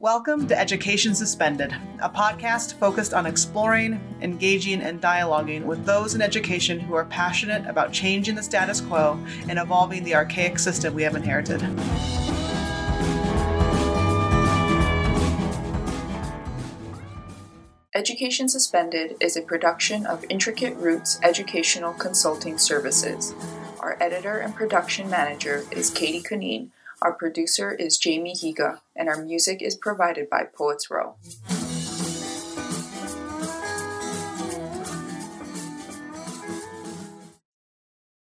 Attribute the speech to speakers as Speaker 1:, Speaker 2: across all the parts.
Speaker 1: Welcome to Education Suspended, a podcast focused on exploring, engaging, and dialoguing with those in education who are passionate about changing the status quo and evolving the archaic system we have inherited.
Speaker 2: Education Suspended is a production of Intricate Roots Educational Consulting Services. Our editor and production manager is Katie Kunine. Our producer is Jamie Higa, and our music is provided by Poets Row.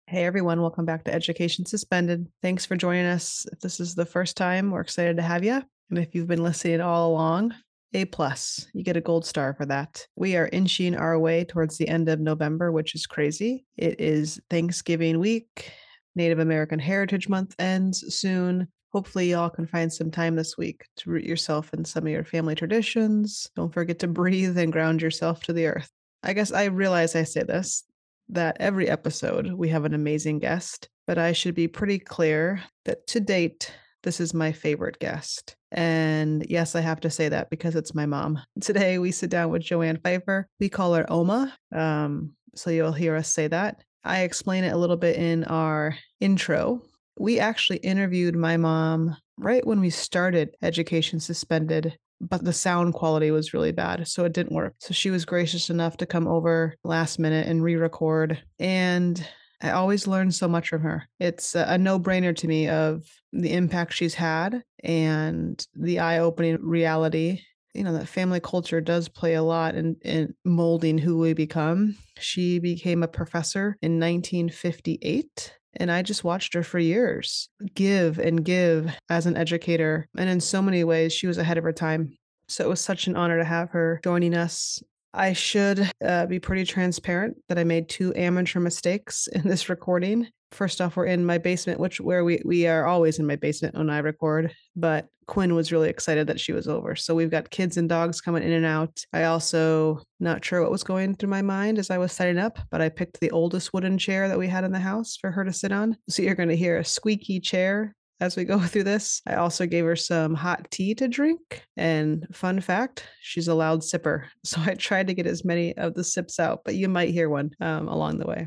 Speaker 1: Hey everyone, welcome back to Education Suspended. Thanks for joining us. If this is the first time, we're excited to have you. And if you've been listening all along, a plus. You get a gold star for that. We are inching our way towards the end of November, which is crazy. It is Thanksgiving week. Native American Heritage Month ends soon. Hopefully, y'all can find some time this week to root yourself in some of your family traditions. Don't forget to breathe and ground yourself to the earth. I guess I realize I say this that every episode we have an amazing guest, but I should be pretty clear that to date, this is my favorite guest. And yes, I have to say that because it's my mom. Today we sit down with Joanne Pfeiffer. We call her Oma. Um, so you'll hear us say that. I explain it a little bit in our intro. We actually interviewed my mom right when we started Education Suspended, but the sound quality was really bad. So it didn't work. So she was gracious enough to come over last minute and re record. And I always learn so much from her. It's a no brainer to me of the impact she's had and the eye opening reality you know that family culture does play a lot in, in molding who we become she became a professor in 1958 and I just watched her for years give and give as an educator. And in so many ways, she was ahead of her time. So it was such an honor to have her joining us. I should uh, be pretty transparent that I made two amateur mistakes in this recording first off, we're in my basement, which where we we are always in my basement when I record. But Quinn was really excited that she was over. So we've got kids and dogs coming in and out. I also not sure what was going through my mind as I was setting up, but I picked the oldest wooden chair that we had in the house for her to sit on. So you're going to hear a squeaky chair as we go through this. I also gave her some hot tea to drink. And fun fact, she's a loud sipper. So I tried to get as many of the sips out, but you might hear one um, along the way.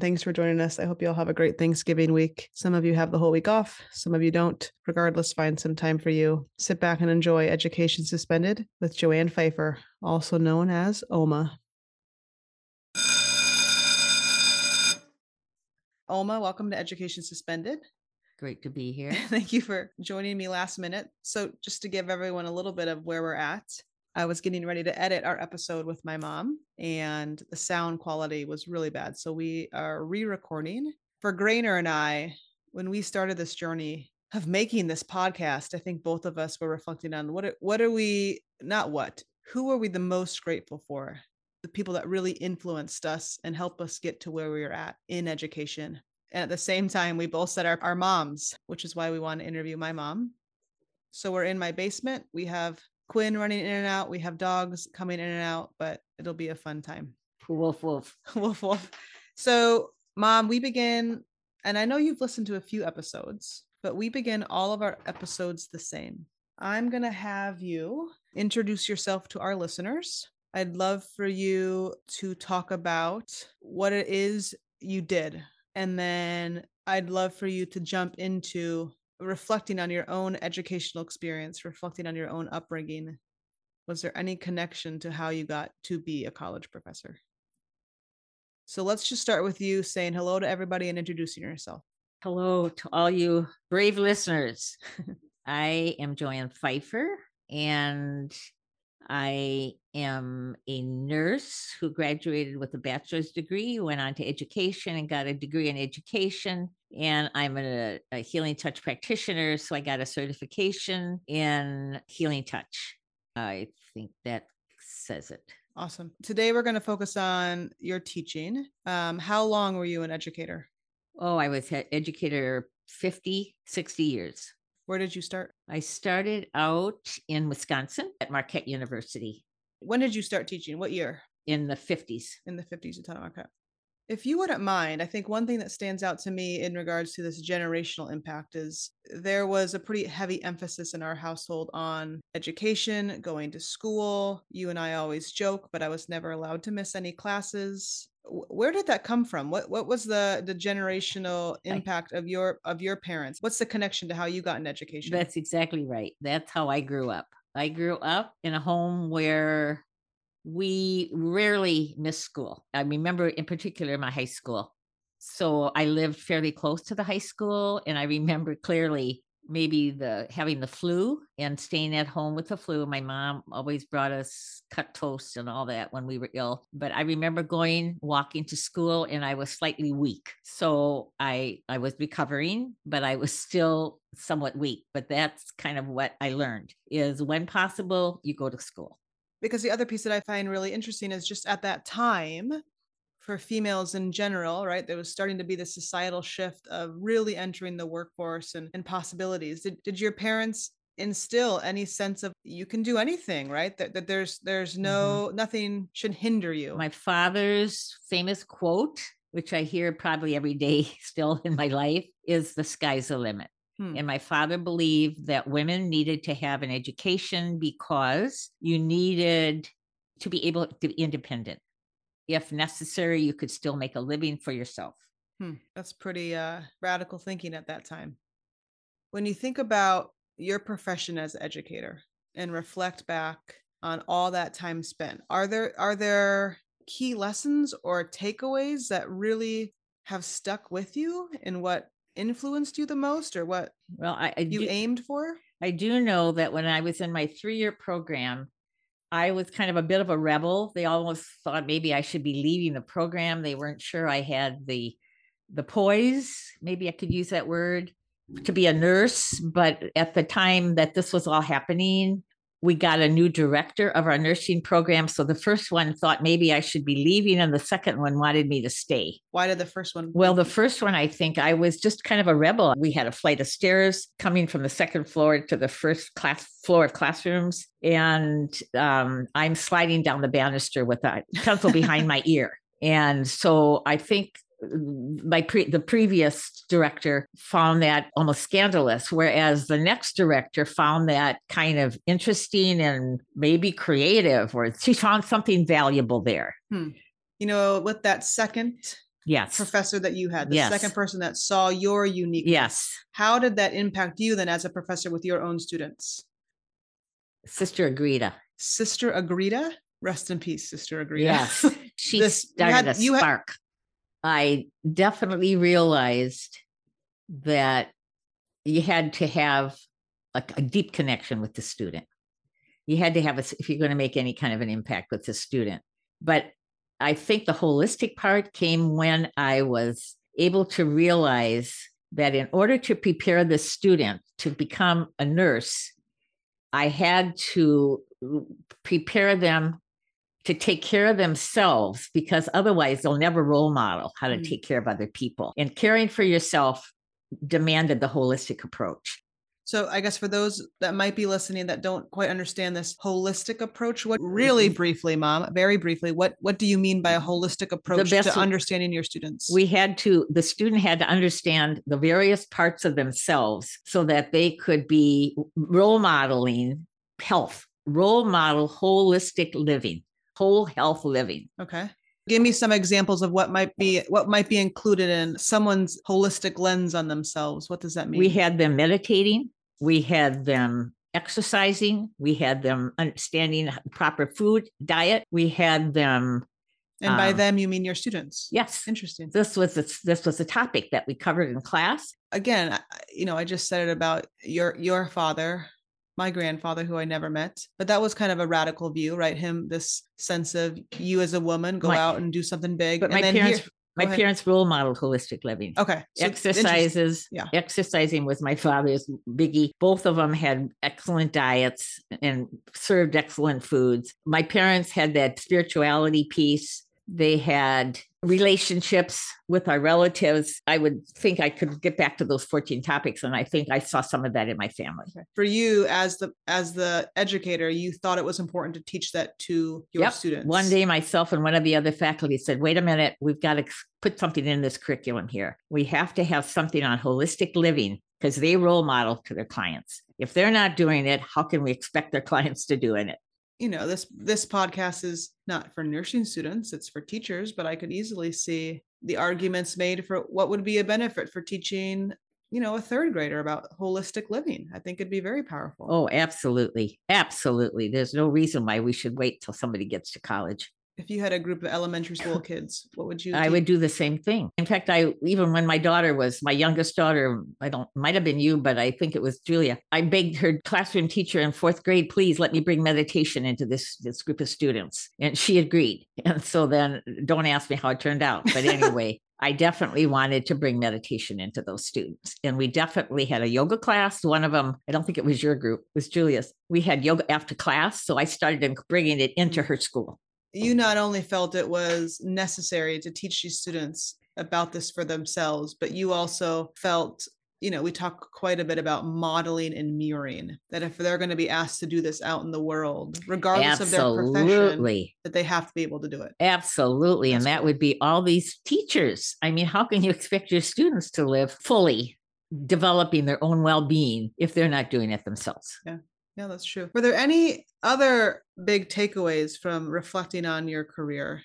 Speaker 1: Thanks for joining us. I hope you all have a great Thanksgiving week. Some of you have the whole week off, some of you don't. Regardless, find some time for you. Sit back and enjoy Education Suspended with Joanne Pfeiffer, also known as OMA. Oma, welcome to Education Suspended.
Speaker 3: Great to be here.
Speaker 1: Thank you for joining me last minute. So, just to give everyone a little bit of where we're at, I was getting ready to edit our episode with my mom, and the sound quality was really bad. So we are re recording. For Grainer and I, when we started this journey of making this podcast, I think both of us were reflecting on what, what are we, not what, who are we the most grateful for? The people that really influenced us and helped us get to where we are at in education. And at the same time, we both said our, our moms, which is why we want to interview my mom. So we're in my basement. We have Quinn running in and out. We have dogs coming in and out, but it'll be a fun time.
Speaker 3: Woof, woof.
Speaker 1: woof, woof. So, mom, we begin, and I know you've listened to a few episodes, but we begin all of our episodes the same. I'm going to have you introduce yourself to our listeners. I'd love for you to talk about what it is you did. And then I'd love for you to jump into reflecting on your own educational experience, reflecting on your own upbringing, was there any connection to how you got to be a college professor? So let's just start with you saying hello to everybody and introducing yourself.
Speaker 3: Hello to all you brave listeners. I am Joanne Pfeiffer, and I am a nurse who graduated with a bachelor's degree, went on to education and got a degree in education. And I'm a, a healing touch practitioner. So I got a certification in healing touch. I think that says it.
Speaker 1: Awesome. Today we're going to focus on your teaching. Um, how long were you an educator?
Speaker 3: Oh, I was an educator 50, 60 years.
Speaker 1: Where did you start?
Speaker 3: I started out in Wisconsin at Marquette University.
Speaker 1: When did you start teaching? What year?
Speaker 3: In the 50s.
Speaker 1: In the 50s, you taught okay. If you wouldn't mind, I think one thing that stands out to me in regards to this generational impact is there was a pretty heavy emphasis in our household on education, going to school. You and I always joke, but I was never allowed to miss any classes. Where did that come from? What what was the the generational impact of your of your parents? What's the connection to how you got an education?
Speaker 3: That's exactly right. That's how I grew up. I grew up in a home where we rarely missed school. I remember in particular my high school. So I lived fairly close to the high school and I remember clearly maybe the having the flu and staying at home with the flu. My mom always brought us cut toast and all that when we were ill. But I remember going walking to school and I was slightly weak. So I I was recovering, but I was still somewhat weak. But that's kind of what I learned is when possible you go to school
Speaker 1: because the other piece that I find really interesting is just at that time for females in general, right? There was starting to be this societal shift of really entering the workforce and, and possibilities. Did, did your parents instill any sense of you can do anything, right? That, that there's there's mm-hmm. no mm-hmm. nothing should hinder you.
Speaker 3: My father's famous quote, which I hear probably every day still in my life, is the sky's the limit. Hmm. And my father believed that women needed to have an education because you needed to be able to be independent. If necessary, you could still make a living for yourself.
Speaker 1: Hmm. That's pretty uh, radical thinking at that time. When you think about your profession as educator and reflect back on all that time spent, are there are there key lessons or takeaways that really have stuck with you in what influenced you the most or what
Speaker 3: well I, I
Speaker 1: you
Speaker 3: do,
Speaker 1: aimed for?
Speaker 3: I do know that when I was in my three-year program, I was kind of a bit of a rebel. They almost thought maybe I should be leaving the program. They weren't sure I had the the poise, maybe I could use that word, to be a nurse. But at the time that this was all happening, we got a new director of our nursing program. So the first one thought maybe I should be leaving, and the second one wanted me to stay.
Speaker 1: Why did the first one?
Speaker 3: Well, the first one, I think I was just kind of a rebel. We had a flight of stairs coming from the second floor to the first class floor of classrooms, and um, I'm sliding down the banister with a pencil behind my ear. And so I think my pre- the previous director found that almost scandalous whereas the next director found that kind of interesting and maybe creative or she found something valuable there.
Speaker 1: Hmm. you know with that second
Speaker 3: yes.
Speaker 1: professor that you had the yes. second person that saw your unique
Speaker 3: yes.
Speaker 1: how did that impact you then as a professor with your own students?
Speaker 3: Sister agrita
Speaker 1: sister agrita rest in peace sister agrita
Speaker 3: yes. She this, started had, a spark I definitely realized that you had to have a, a, deep connection with the student. You had to have a, if you're going to make any kind of an impact with the student. But I think the holistic part came when I was able to realize that in order to prepare the student to become a nurse, I had to mm, prepare them to take care of themselves because otherwise they'll never role model how to mm take care of other people. And caring for yourself demanded the holistic approach.
Speaker 1: So I guess for those that might be listening that don't quite understand this holistic approach, what really mm-hmm. briefly, mom, very briefly, what what do you mean by a holistic approach to understanding your students?
Speaker 3: We had to the student had to understand the various parts of themselves so that they could be role modeling health, role model holistic living whole health living.
Speaker 1: Okay. Give me some examples of what might be what might be included in someone's holistic lens on themselves. What does that mean?
Speaker 3: We had them meditating, we had them exercising, we had them understanding proper food diet, we had them
Speaker 1: and by um, them, you mean your students?
Speaker 3: Yes.
Speaker 1: Interesting.
Speaker 3: This was a, this was a topic that we covered in class.
Speaker 1: Again, you know, I just said it about your your father my grandfather who I never met. But that was kind of a radical view, right? Him, this sense of you as a woman go my, out and do something big.
Speaker 3: But my parents, here, my ahead. parents role modeled holistic living.
Speaker 1: Okay.
Speaker 3: So Exercises. Yeah. Exercising was my father's biggie. Both of them had excellent diets and served excellent foods. My parents had that spirituality piece They had relationships with our relatives. I would think I could get back to those 14 topics. And I think I saw some of that in my family.
Speaker 1: For you as the as the educator, you thought it was important to teach that to your
Speaker 3: Yep.
Speaker 1: students.
Speaker 3: One day, myself and one of the other faculty said, wait a minute, we've got to put something in this curriculum here. We have to have something on holistic living because they role model to their clients. If they're not doing it, how can we expect their clients to do in it?
Speaker 1: You know this this podcast is not for nursing students it's for teachers but i could easily see the arguments made for what would be a benefit for teaching you know a third grader about holistic living i think it'd be very powerful
Speaker 3: Oh, absolutely. Absolutely. There's no reason why we should wait till somebody gets to college.
Speaker 1: If you had a group of elementary school kids what would you
Speaker 3: I would do the same thing. In fact, I even when my daughter was my youngest daughter, I don't might have been you, but I think it was Julia. I begged her classroom teacher in fourth grade, please let me bring meditation into this this group of students, and she agreed. And so then, don't ask me how it turned out, but anyway. I definitely wanted to bring meditation into those students. And we definitely had a yoga class. One of them, I don't think it was your group, it was Julia's. We had yoga after class. So I started bringing it into mm. her school.
Speaker 1: You not only felt it was necessary to teach these students about this for themselves but you also felt you know we talk quite a bit about modeling and mirroring that if they're going to be asked to do this out in the world regardless of their profession that they have to be able to do it
Speaker 3: Absolutely.
Speaker 1: That's
Speaker 3: and that
Speaker 1: cool.
Speaker 3: would be all these teachers. I mean, how can you expect your students to live fully developing their own well being if they're not doing it themselves?
Speaker 1: Yeah that's true were there any other big takeaways from reflecting on your career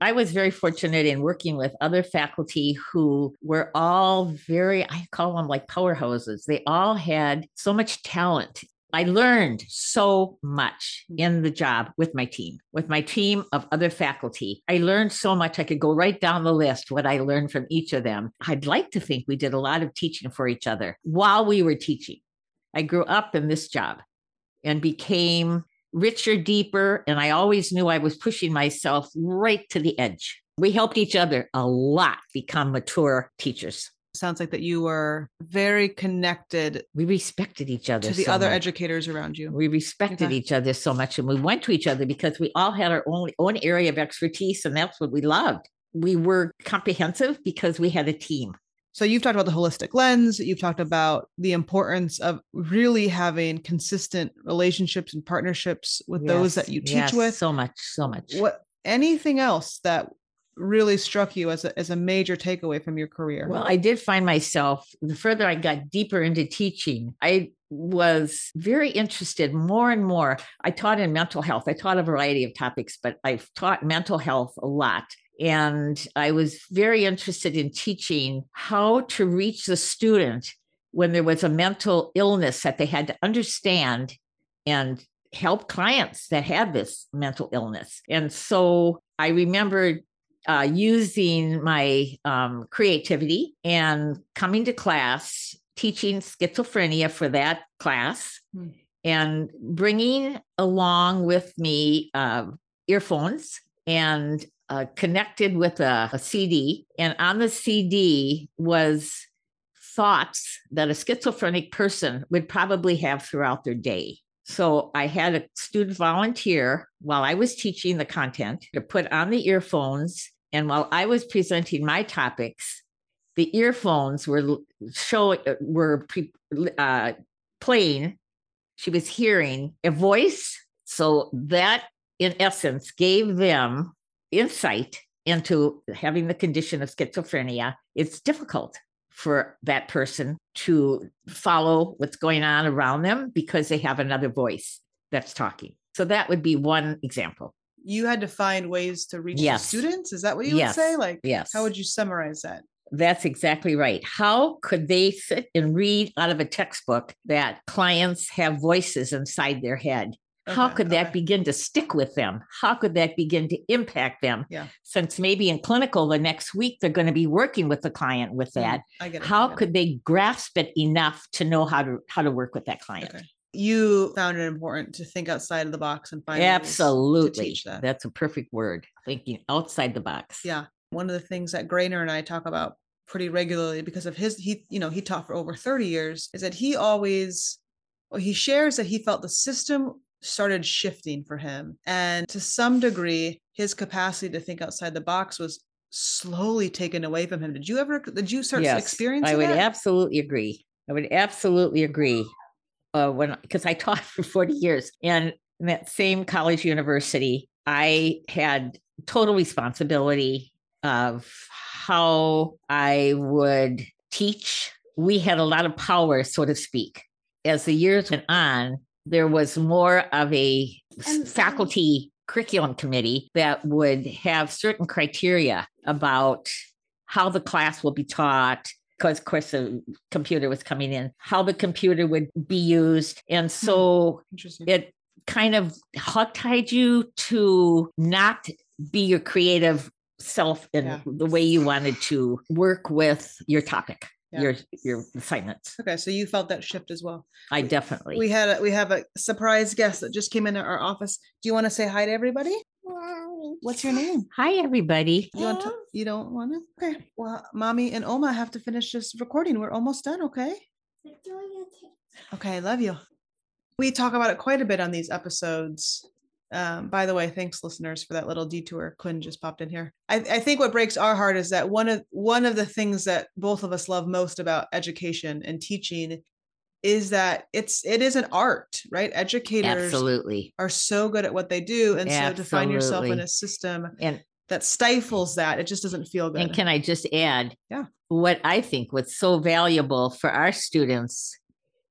Speaker 3: I was very fortunate in working with other faculty who were all very, I call them like powerhouses. They all had so much talent. I learned so much in the job with my team, with my team of other faculty. I learned so much. I could go right down the list what I learned from each of them. I'd like to think we did a lot of teaching for each other while we were teaching. I grew up in this job and became richer, deeper. And I always knew I was pushing myself right to the edge. We helped each other a lot become mature teachers.
Speaker 1: sounds like that you were very connected
Speaker 3: We respected each other.
Speaker 1: to the
Speaker 3: so
Speaker 1: other
Speaker 3: much.
Speaker 1: educators around you
Speaker 3: We respected
Speaker 1: Okay.
Speaker 3: each other so much and we went to each other because we all had our own, own area of expertise and that's what we loved. We were comprehensive because we had a team.
Speaker 1: So you've talked about the holistic lens, you've talked about the importance of really having consistent relationships and partnerships with those that you teach
Speaker 3: yes,
Speaker 1: with.
Speaker 3: So much, so much.
Speaker 1: What anything else that really struck you as a, as a major takeaway from your career?
Speaker 3: Well, I did find myself, the further I got deeper into teaching, I was very interested more and more. I taught in mental health. I taught a variety of topics, but I've taught mental health a lot. And I was very interested in teaching how to reach the student when there was a mental illness that they had to understand and help clients that had this mental illness. And so I remember uh, using my um, creativity and coming to class, teaching schizophrenia for that class,
Speaker 1: Hmm.
Speaker 3: and bringing along with me uh, earphones and uh, connected with a, a CD. And on the CD was thoughts that a schizophrenic person would probably have throughout their day. So I had a student volunteer while I was teaching the content to put on the earphones. And while I was presenting my topics, the earphones were showing, were pre, uh, playing. She was hearing a voice. So that, in essence, gave them insight into having the condition of schizophrenia. It's difficult for that person to follow what's going on around them because they have another voice that's talking. So that would be one example.
Speaker 1: you had to find ways to reach
Speaker 3: Yes.
Speaker 1: the students. Is that what you
Speaker 3: Yes.
Speaker 1: would say? Like,
Speaker 3: Yes.
Speaker 1: how would you summarize that?
Speaker 3: That's exactly right. How could they sit and read out of a textbook that clients have voices inside their head? How
Speaker 1: Okay,
Speaker 3: could that begin to stick with them? How could that begin to impact them?
Speaker 1: Yeah.
Speaker 3: Since maybe in clinical the next week they're going to be working with the client with
Speaker 1: Mm,
Speaker 3: that.
Speaker 1: I get it.
Speaker 3: How
Speaker 1: yeah.
Speaker 3: could they grasp it enough to know how to how to work with that client?
Speaker 1: Okay. you found it important to think outside of the box and find
Speaker 3: Absolutely.
Speaker 1: that.
Speaker 3: That's a perfect word. Thinking outside the box.
Speaker 1: Yeah. One of the things that Grainer and I talk about pretty regularly because of his he you know he taught for over 30 years is that he always well, he shares that he felt the system started shifting for him. And to some degree, his capacity to think outside the box was slowly taken away from him. Did you ever did you start
Speaker 3: Yes,
Speaker 1: experiencing
Speaker 3: I would
Speaker 1: that?
Speaker 3: absolutely agree. I would absolutely agree. Uh, when because I taught for 40 years and in that same college university, I had total responsibility of how I would teach. We had a lot of power, so to speak. As the years went on, there was more of a
Speaker 1: And-
Speaker 3: faculty curriculum committee that would have certain criteria about how the class will be taught because of course the computer was coming in how the computer would be used. And hmm.
Speaker 1: so
Speaker 3: it kind of hog-tied you to not be your creative self in
Speaker 1: Yeah.
Speaker 3: the way you wanted to work with your topic
Speaker 1: Yeah.
Speaker 3: your your assignments
Speaker 1: okay, so you felt that shift as well.
Speaker 3: i definitely
Speaker 1: We had a, we have a surprise guest that just came into our office. Do you want to say hi to everybody? What's your name?
Speaker 3: hi everybody
Speaker 1: You want to, you don't want to? Okay. Well, mommy and Oma have to finish this recording. We're almost done. Okay. Okay. I love you. We talk about it quite a bit on these episodes. Um, by the way, thanks listeners for that little detour. Quinn just popped in here. I, I think what breaks our heart is that one of one of the things that both of us love most about education and teaching is that it's it is an art, right? Educators
Speaker 3: absolutely
Speaker 1: are so good at what they do, and so to find yourself in a system
Speaker 3: and
Speaker 1: that stifles that, it just doesn't feel good.
Speaker 3: And can I just add?
Speaker 1: Yeah.
Speaker 3: What I think what's so valuable for our students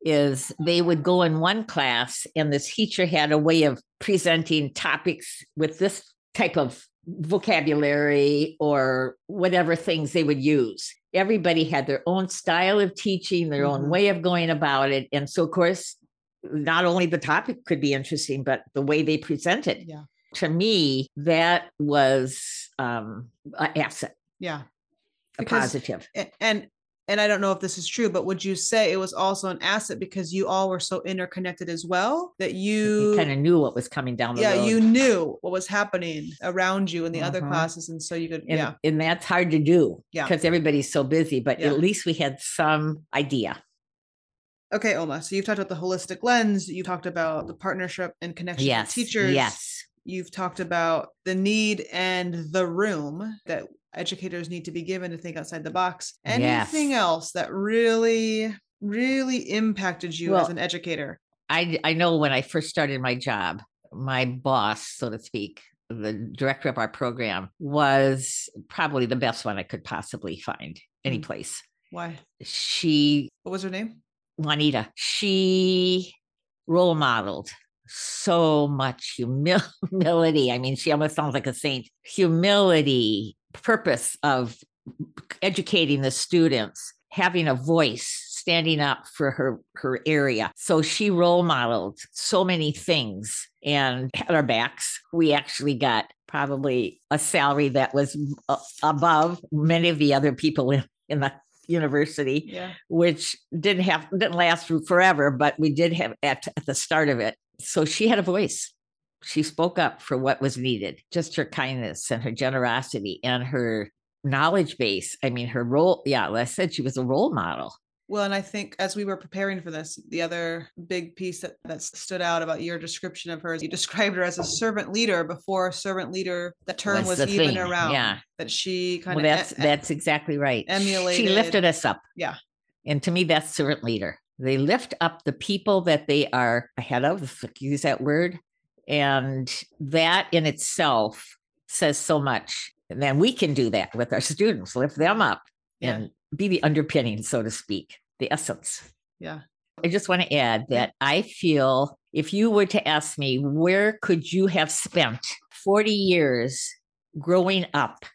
Speaker 3: is they would go in one class and the teacher had a way of presenting topics with this type of vocabulary or whatever things they would use. Everybody had their own style of teaching, their own
Speaker 1: Mhm.
Speaker 3: way of going about it. And so, of course, not only the topic could be interesting, but the way they presented.
Speaker 1: yeah,
Speaker 3: To me, that was um, an asset
Speaker 1: yeah.
Speaker 3: a
Speaker 1: Because-
Speaker 3: positive.
Speaker 1: A- And and I don't know if this is true, but would you say it was also an asset because you all were so interconnected as well that
Speaker 3: You
Speaker 1: you
Speaker 3: kind of knew what was coming down the road.
Speaker 1: yeah
Speaker 3: road.
Speaker 1: you knew what was happening around you in the other
Speaker 3: Mhm.
Speaker 1: classes, and so you could
Speaker 3: and,
Speaker 1: yeah
Speaker 3: and that's hard to do
Speaker 1: Yeah.
Speaker 3: because everybody's so busy, but
Speaker 1: Yeah.
Speaker 3: at least we had some idea.
Speaker 1: okay Oma. So you've talked about the holistic lens. You talked about the partnership and connection
Speaker 3: Yes.
Speaker 1: with teachers.
Speaker 3: Yes.
Speaker 1: You've talked about the need and the room that educators need to be given to think outside the box. Anything
Speaker 3: Yes.
Speaker 1: else that really, really impacted you as an educator?
Speaker 3: I I know when I first started my job, my boss, so to speak, the director of our program was probably the best one I could possibly find any
Speaker 1: Mm.
Speaker 3: place.
Speaker 1: Why?
Speaker 3: She
Speaker 1: What was her name?
Speaker 3: Juanita, she role modeled so much humility. I mean, she almost sounds like a saint. Humility, purpose of educating the students, having a voice, standing up for her her area. So she role modeled so many things and had our backs. We actually got probably a salary that was above many of the other people in, in the university
Speaker 1: Yeah.
Speaker 3: which didn't have didn't last forever, but we did have at, at the start of it. So she had a voice. She spoke up for what was needed. Just her kindness and her generosity and her knowledge base. I mean, her role. Yeah, like I said she was a role model.
Speaker 1: Well, and I think as we were preparing for this, the other big piece that, that stood out about your description of her is you described her as a servant leader before servant leader, the term was,
Speaker 3: Was
Speaker 1: even
Speaker 3: thing,
Speaker 1: around.
Speaker 3: yeah.
Speaker 1: That she kind
Speaker 3: Well,
Speaker 1: of
Speaker 3: that's that's exactly right.
Speaker 1: Emulated.
Speaker 3: She lifted us up.
Speaker 1: Yeah.
Speaker 3: And to me, that's servant leader. They lift up the people that they are ahead of, use that word. And that in itself says so much. And then we can do that with our students, lift them up
Speaker 1: Yeah.
Speaker 3: and be the underpinning, so to speak, the essence.
Speaker 1: yeah.
Speaker 3: I just want to add that I feel if you were to ask me, where could you have spent 40 years growing up?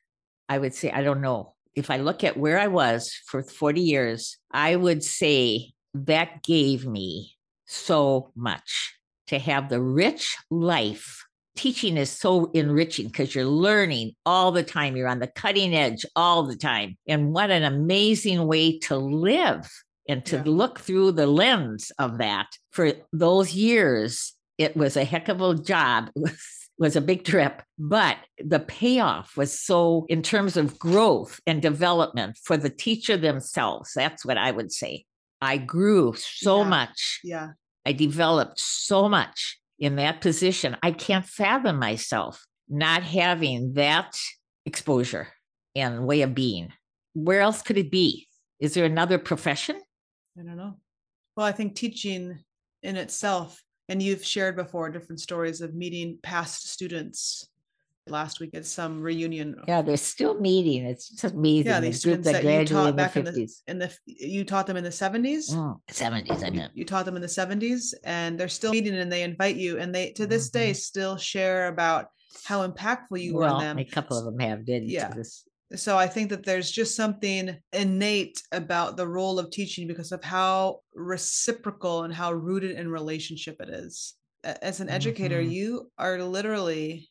Speaker 3: I would say, I don't know. If I look at where I was for 40 years, I would say that gave me so much to have the rich life. Teaching is so enriching because you're learning all the time. You're on the cutting edge all the time. And what an amazing way to live and to
Speaker 1: Yeah.
Speaker 3: look through the lens of that for those years it was a heck of a job was, was a big trip but the payoff was so in terms of growth and development for the teacher themselves that's what i would say i grew so
Speaker 1: Yeah.
Speaker 3: much
Speaker 1: Yeah.
Speaker 3: I developed so much in that position. I can't fathom myself not having that exposure and way of being. Where else could it be? Is there another profession?
Speaker 1: I don't know. Well, I think teaching in itself, and you've shared before different stories of meeting past students. Last week at some reunion.
Speaker 3: Yeah, they're still meeting. It's just amazing.
Speaker 1: Yeah, these
Speaker 3: group
Speaker 1: students that you
Speaker 3: graduated
Speaker 1: taught
Speaker 3: in the
Speaker 1: back in the
Speaker 3: 50s.
Speaker 1: in the you taught them in the seventies.
Speaker 3: Mm, 70s, I
Speaker 1: You,
Speaker 3: meant.
Speaker 1: you taught them in the seventies, and they're still meeting, and they invite you, and they to this day
Speaker 3: Mhm.
Speaker 1: still share about how impactful you were on them.
Speaker 3: a couple of them have did.
Speaker 1: Yeah.
Speaker 3: This.
Speaker 1: so I think that there's just something innate about the role of teaching because of how reciprocal and how rooted in relationship it is. As an educator,
Speaker 3: Mhm.
Speaker 1: you are literally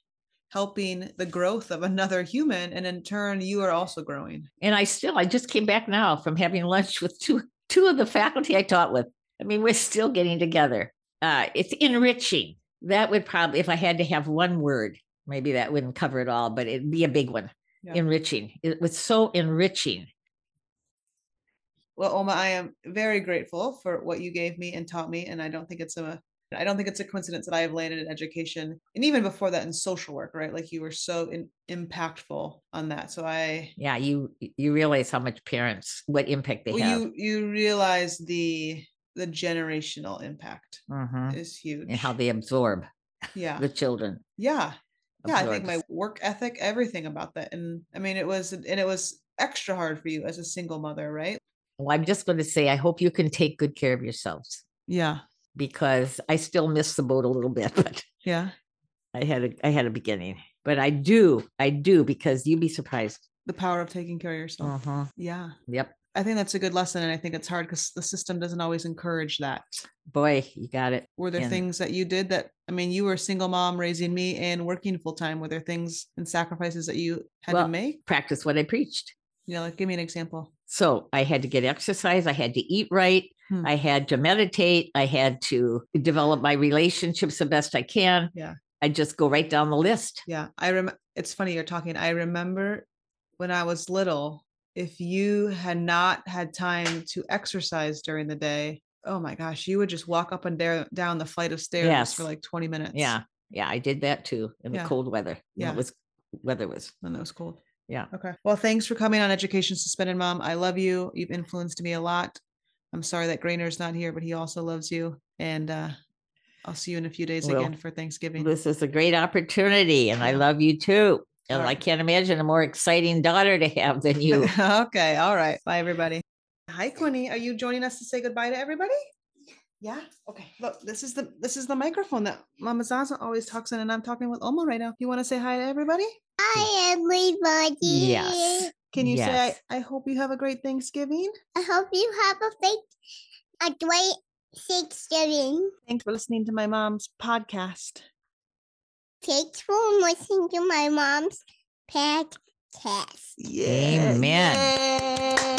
Speaker 1: helping the growth of another human, and in turn, you are also growing.
Speaker 3: And I still, I just came back now from having lunch with two two of the faculty I taught with. I mean, we're still getting together. Uh, it's enriching. That would probably, if I had to have one word, maybe that wouldn't cover it all, but it'd be a big one.
Speaker 1: Yeah.
Speaker 3: Enriching. It was so enriching.
Speaker 1: Well, Oma, I am very grateful for what you gave me and taught me, and I don't think it's a I don't think it's a coincidence that I have landed in education, and even before that in social work, right? Like you were so in, impactful on that. So I
Speaker 3: Yeah, you you realize how much parents, what impact they
Speaker 1: well,
Speaker 3: have.
Speaker 1: you you realize the the generational impact
Speaker 3: Mhm.
Speaker 1: is huge.
Speaker 3: And how they absorb
Speaker 1: yeah
Speaker 3: the children.
Speaker 1: yeah yeah i think my work ethic everything about that and i mean it was and it was extra hard for you as a single mother right
Speaker 3: Well, I'm just going to say, I hope you can take good care of yourselves
Speaker 1: yeah
Speaker 3: because I still miss the boat a little bit, but
Speaker 1: yeah
Speaker 3: I had a I had a beginning. But I do, I do because you'd be surprised.
Speaker 1: the power of taking care of yourself
Speaker 3: Mhm.
Speaker 1: yeah
Speaker 3: Yep.
Speaker 1: i think that's a good lesson and i think it's hard because the system doesn't always encourage that
Speaker 3: Boy, you got it.
Speaker 1: were there
Speaker 3: And-
Speaker 1: things that you did that i mean you were a single mom raising me and working full time were there things and sacrifices that you had
Speaker 3: Well,
Speaker 1: to make
Speaker 3: Practice what I preached.
Speaker 1: you know like give me an example
Speaker 3: So I had to get exercise. I had to eat right.
Speaker 1: Hmm.
Speaker 3: I had to meditate. I had to develop my relationships the best I can.
Speaker 1: Yeah.
Speaker 3: I just go right down the list.
Speaker 1: Yeah, I rem. It's funny you're talking. I remember when I was little. If you had not had time to exercise during the day, oh my gosh, you would just walk up and down down the flight of stairs for like 20 minutes.
Speaker 3: Yeah. Yeah. I did that too in
Speaker 1: Yeah.
Speaker 3: the cold weather.
Speaker 1: Yeah.
Speaker 3: It was weather was.
Speaker 1: when it was cold.
Speaker 3: Yeah.
Speaker 1: Okay. Well, thanks for coming on Education Suspended, Mom. I love you. You've influenced me a lot. I'm sorry that Grainer's not here, but he also loves you. And uh, I'll see you in a few days
Speaker 3: Well,
Speaker 1: again for Thanksgiving.
Speaker 3: This is a great opportunity and I love you too. And I can't imagine a more exciting daughter to have than you.
Speaker 1: okay. All right. Bye, everybody. Hi, Quinny. Are you joining us to say goodbye to everybody? Yeah. Okay. Look, this is the this is the microphone that Mama Zaza always talks in, and I'm talking with Oma right now. You want to say hi to everybody?
Speaker 4: Hi, everybody.
Speaker 3: Yes.
Speaker 1: Can you
Speaker 3: Yes.
Speaker 1: say I, I hope you have a great Thanksgiving?
Speaker 4: I hope you have a fake, a great Thanksgiving.
Speaker 1: Thanks for listening to my mom's podcast.
Speaker 4: Thanks for listening to my mom's podcast.
Speaker 1: Yeah.
Speaker 3: Amen.
Speaker 1: Yay.